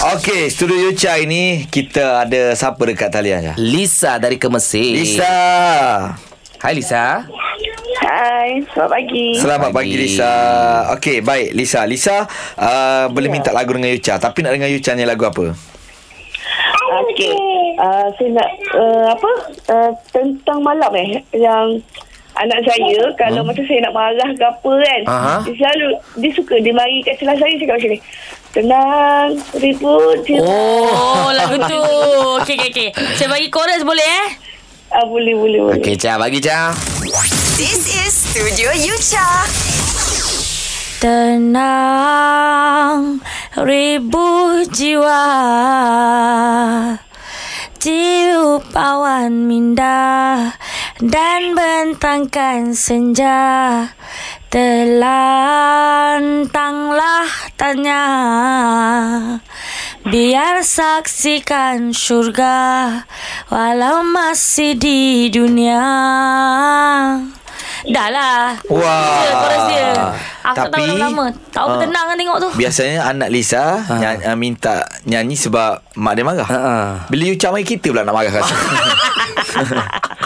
Okey, studio Yucha ini kita ada siapa dekat talian ya? Lisa dari Kemesir. Lisa. Hai Lisa. Hai, selamat pagi. Selamat pagi, Pagi. Lisa. Okey, baik Lisa. Lisa uh, boleh minta lagu dengan Yucha, tapi nak dengar Yucha ni lagu apa? Okey. Uh, saya nak uh, apa? Uh, tentang malam eh yang anak saya kalau macam saya nak marah ke apa kan. Aha. Dia selalu dia suka dia mari kat celah saya cakap macam ni. Tenang, ribut je. Oh, lagu tu. Okey, okey, okey. Saya bagi chorus boleh eh? Ah, boleh, boleh, boleh. Okey, Cha, bagi Cha. This is Studio Yucha. Tenang ribu jiwa Tiup awan minda Dan bentangkan senja Telantanglah tanya Biar saksikan syurga Walau masih di dunia Dah lah Wah. Dia chorus dia Aku tak tahu Tapi, lama Tahu ah, tenang kan tengok tu Biasanya anak Lisa Ha. nyanyi, uh, minta nyanyi sebab mak dia marah. Ha, ha. Bila Yucha main kita pula nak marah rasa.